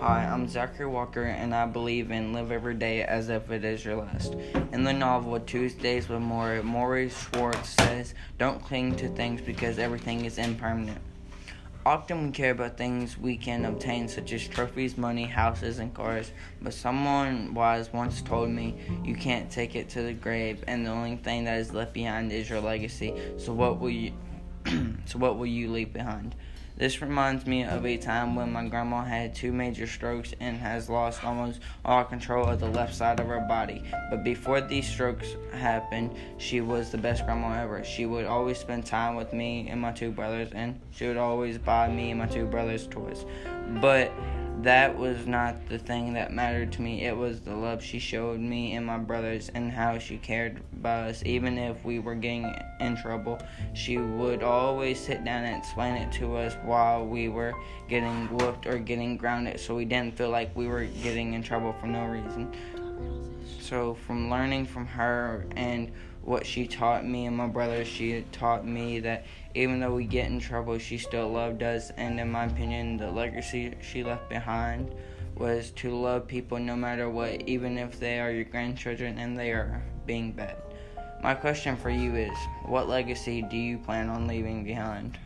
Hi, I'm Zachary Walker, and I believe in live every day as if it is your last. In the novel Tuesdays with Morrie, Morrie Schwartz says, Don't cling to things because everything is impermanent. Often we care about things we can obtain, such as trophies, money, houses, and cars, but someone wise once told me you can't take it to the grave, and the only thing that is left behind is your legacy. So, what will you? so, what will you leave behind? This reminds me of a time when my grandma had two major strokes and has lost almost all control of the left side of her body. But before these strokes happened, she was the best grandma ever. She would always spend time with me and my two brothers, and she would always buy me and my two brothers toys. But that was not the thing that mattered to me. It was the love she showed me and my brothers and how she cared about us. Even if we were getting in trouble, she would always sit down and explain it to us while we were getting whooped or getting grounded so we didn't feel like we were getting in trouble for no reason. So, from learning from her and what she taught me and my brother, she taught me that even though we get in trouble, she still loved us. And in my opinion, the legacy she left behind was to love people no matter what, even if they are your grandchildren and they are being bad. My question for you is what legacy do you plan on leaving behind?